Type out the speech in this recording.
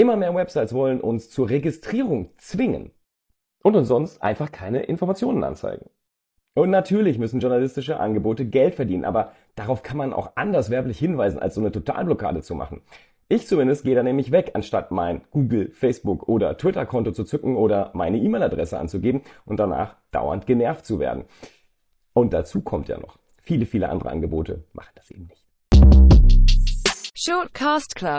Immer mehr Websites wollen uns zur Registrierung zwingen und uns sonst einfach keine Informationen anzeigen. Und natürlich müssen journalistische Angebote Geld verdienen, aber darauf kann man auch anders werblich hinweisen, als so eine Totalblockade zu machen. Ich zumindest gehe da nämlich weg, anstatt mein Google, Facebook oder Twitter-Konto zu zücken oder meine E-Mail-Adresse anzugeben und danach dauernd genervt zu werden. Und dazu kommt ja noch, viele, viele andere Angebote machen das eben nicht. Shortcast Club